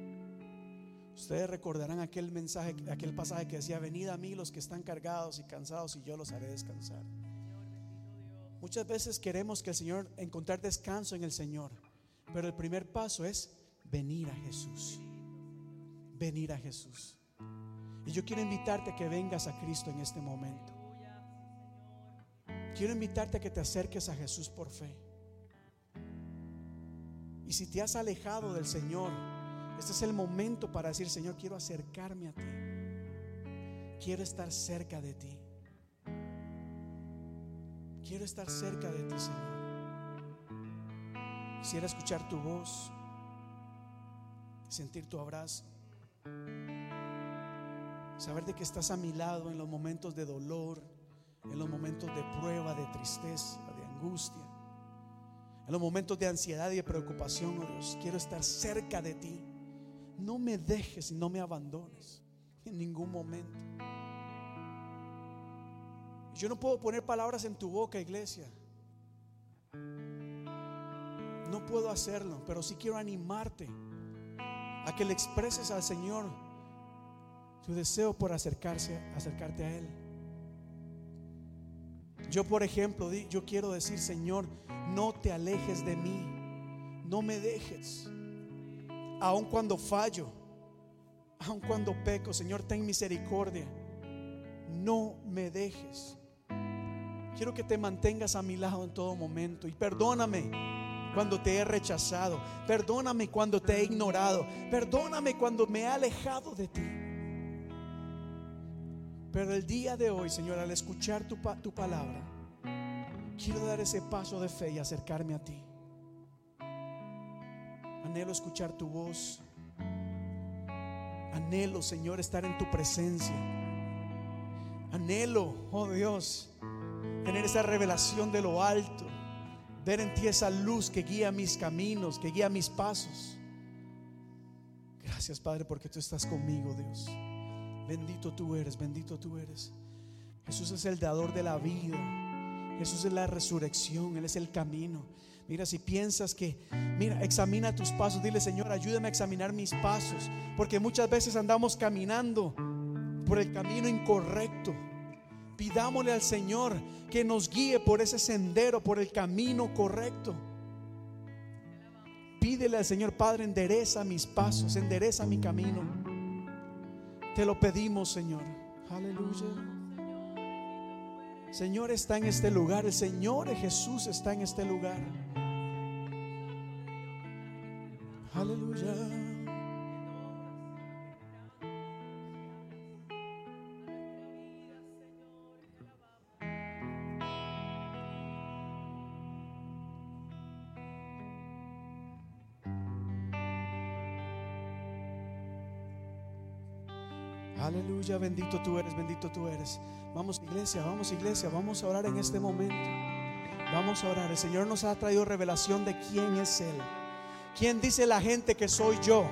Ustedes recordarán aquel mensaje, aquel pasaje que decía, venid a mí los que están cargados y cansados y yo los haré descansar. Muchas veces queremos que el Señor encontrar descanso en el Señor. Pero el primer paso es venir a Jesús. Venir a Jesús. Y yo quiero invitarte a que vengas a Cristo en este momento. Quiero invitarte a que te acerques a Jesús por fe. Y si te has alejado del Señor, este es el momento para decir, Señor, quiero acercarme a ti. Quiero estar cerca de ti. Quiero estar cerca de ti, Señor. Quisiera escuchar tu voz, sentir tu abrazo, saber de que estás a mi lado en los momentos de dolor, en los momentos de prueba, de tristeza, de angustia, en los momentos de ansiedad y de preocupación, oh Dios, quiero estar cerca de ti. No me dejes y no me abandones en ningún momento. Yo no puedo poner palabras en tu boca, iglesia. No puedo hacerlo, pero sí quiero animarte a que le expreses al Señor tu deseo por acercarse, acercarte a Él. Yo, por ejemplo, yo quiero decir, Señor, no te alejes de mí, no me dejes, aun cuando fallo, aun cuando peco, Señor, ten misericordia, no me dejes. Quiero que te mantengas a mi lado en todo momento y perdóname cuando te he rechazado, perdóname cuando te he ignorado, perdóname cuando me he alejado de ti. Pero el día de hoy, Señor, al escuchar tu, tu palabra, quiero dar ese paso de fe y acercarme a ti. Anhelo escuchar tu voz. Anhelo, Señor, estar en tu presencia. Anhelo, oh Dios, tener esa revelación de lo alto, ver en ti esa luz que guía mis caminos, que guía mis pasos. Gracias Padre porque tú estás conmigo, Dios. Bendito tú eres, bendito tú eres. Jesús es el dador de la vida. Jesús es la resurrección, Él es el camino. Mira, si piensas que, mira, examina tus pasos, dile Señor, ayúdame a examinar mis pasos, porque muchas veces andamos caminando por el camino incorrecto. Pidámosle al Señor que nos guíe por ese sendero, por el camino correcto. Pídele al Señor, Padre, endereza mis pasos, endereza mi camino. Te lo pedimos, Señor. Aleluya. Señor está en este lugar. El Señor Jesús está en este lugar. Aleluya. Aleluya, bendito tú eres, bendito tú eres. Vamos iglesia, vamos iglesia, vamos a orar en este momento. Vamos a orar. El Señor nos ha traído revelación de quién es Él. ¿Quién dice la gente que soy yo?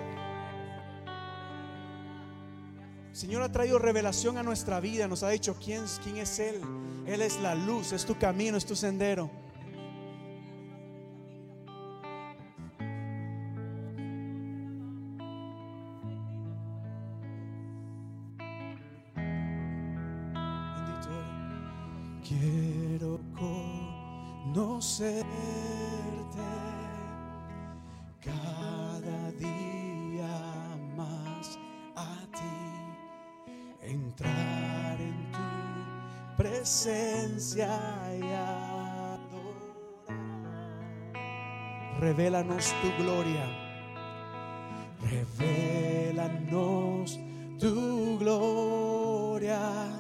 El Señor ha traído revelación a nuestra vida, nos ha dicho quién, quién es Él. Él es la luz, es tu camino, es tu sendero. Tu gloria. Revélanos tu gloria.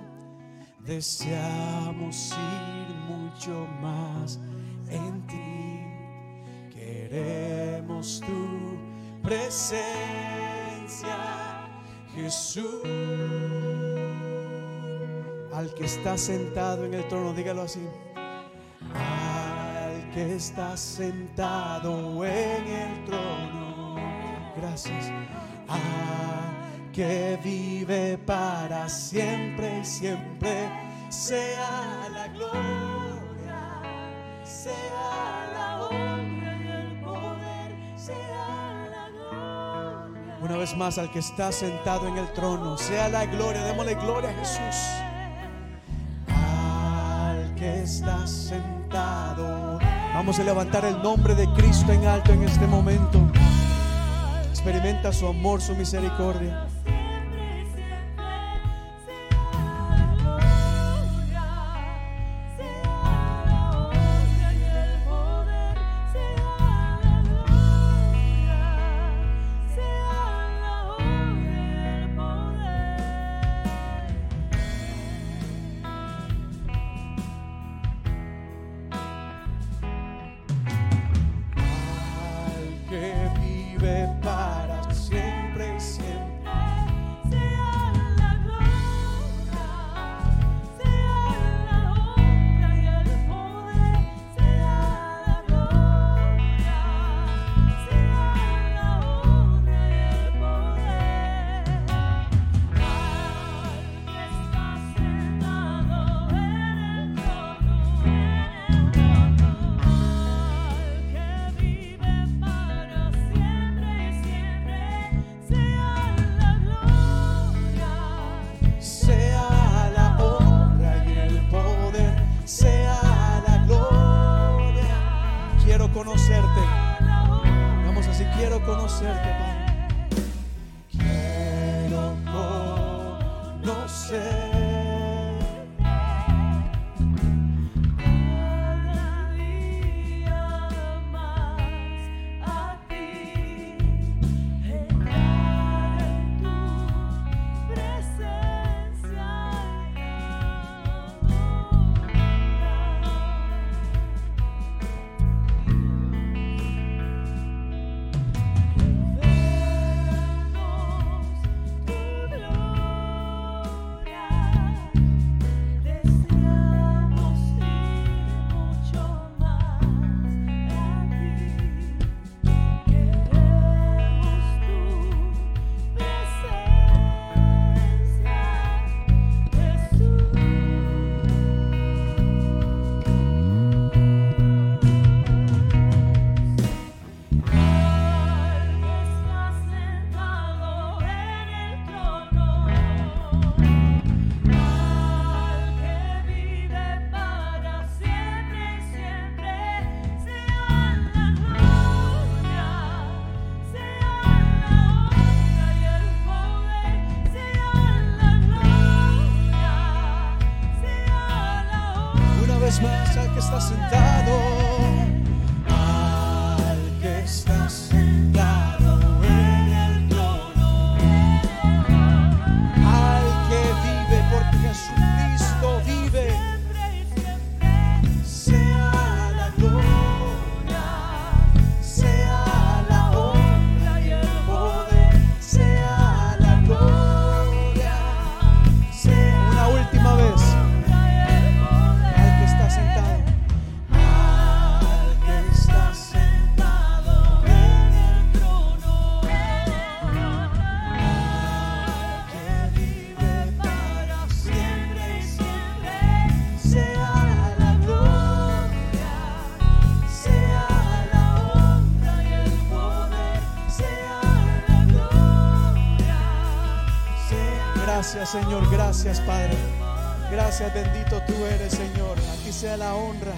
Deseamos ir mucho más en ti. Queremos tu presencia, Jesús. Al que está sentado en el trono, dígalo así que está sentado en el trono. Gracias. A que vive para siempre y siempre. Sea la gloria, sea la honra y el poder, sea la gloria. Una vez más, al que está sentado en el trono, sea la gloria, démosle gloria a Jesús. Al que está sentado Vamos a levantar el nombre de Cristo en alto en este momento. Experimenta su amor, su misericordia. Señor. Gracias, Padre. Gracias, bendito tú eres, Señor. Aquí sea la honra,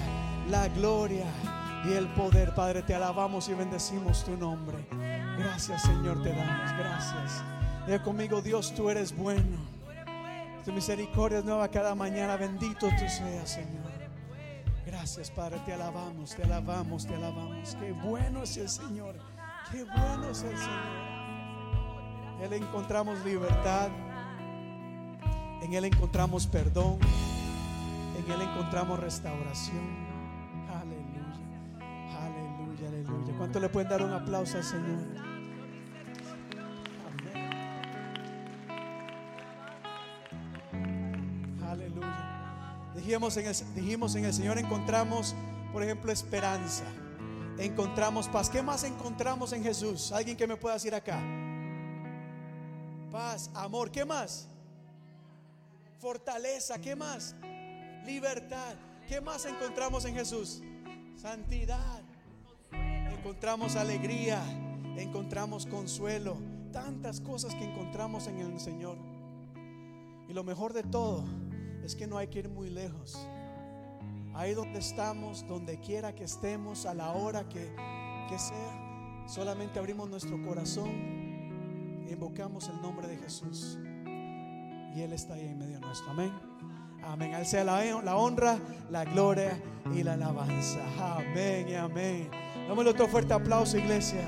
la gloria y el poder, Padre. Te alabamos y bendecimos tu nombre. Gracias, Señor, te damos. Gracias. Diga conmigo, Dios, tú eres bueno. Tu misericordia es nueva cada mañana. Bendito tú seas, Señor. Gracias, Padre. Te alabamos, te alabamos, te alabamos. Qué bueno es el Señor. Qué bueno es el Señor. Él encontramos libertad. En Él encontramos perdón. En Él encontramos restauración. Aleluya. Aleluya, aleluya. ¿Cuánto le pueden dar un aplauso al Señor? Aleluya. Dijimos en, el, dijimos en el Señor encontramos, por ejemplo, esperanza. Encontramos paz. ¿Qué más encontramos en Jesús? ¿Alguien que me pueda decir acá? Paz, amor. ¿Qué más? Fortaleza, ¿qué más? Libertad, ¿qué más encontramos en Jesús? Santidad, encontramos alegría, encontramos consuelo, tantas cosas que encontramos en el Señor. Y lo mejor de todo es que no hay que ir muy lejos. Ahí donde estamos, donde quiera que estemos, a la hora que, que sea, solamente abrimos nuestro corazón y invocamos el nombre de Jesús y Él está ahí en medio nuestro. Amén. Amén. Al sea la, honra, la gloria y la alabanza. Amén y amén. Dámosle otro fuerte aplauso, iglesia.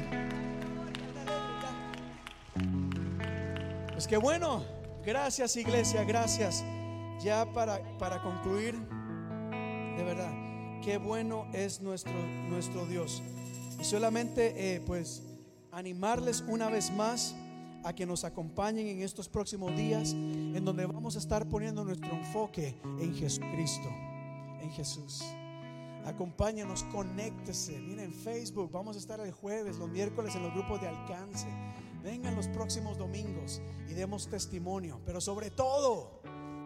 Pues qué bueno. Gracias, iglesia. Gracias. Ya para, para concluir, de verdad, qué bueno es nuestro, nuestro Dios. Y solamente, eh, pues, animarles una vez más a que nos acompañen en estos próximos días en donde vamos a estar poniendo nuestro enfoque en Jesucristo, en Jesús. Acompáñanos, conéctese. Miren, Facebook, vamos a estar el jueves, los miércoles en los grupos de alcance. Vengan los próximos domingos y demos testimonio. Pero sobre todo,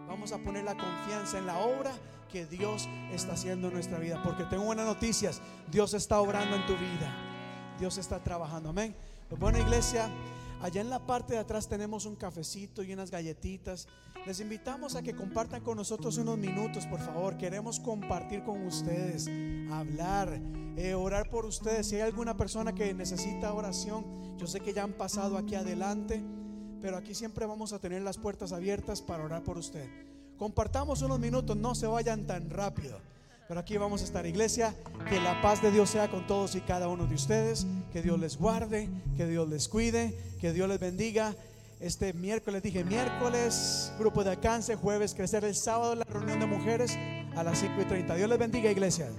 vamos a poner la confianza en la obra que Dios está haciendo en nuestra vida. Porque tengo buenas noticias. Dios está obrando en tu vida. Dios está trabajando. Amén. Pues buena iglesia. Allá en la parte de atrás tenemos un cafecito y unas galletitas. Les invitamos a que compartan con nosotros unos minutos, por favor. Queremos compartir con ustedes, hablar, eh, orar por ustedes. Si hay alguna persona que necesita oración, yo sé que ya han pasado aquí adelante, pero aquí siempre vamos a tener las puertas abiertas para orar por usted. Compartamos unos minutos, no se vayan tan rápido. Pero aquí vamos a estar, iglesia. Que la paz de Dios sea con todos y cada uno de ustedes. Que Dios les guarde, que Dios les cuide, que Dios les bendiga. Este miércoles dije miércoles, grupo de alcance, jueves crecer, el sábado la reunión de mujeres a las 5 y 30. Dios les bendiga, iglesia.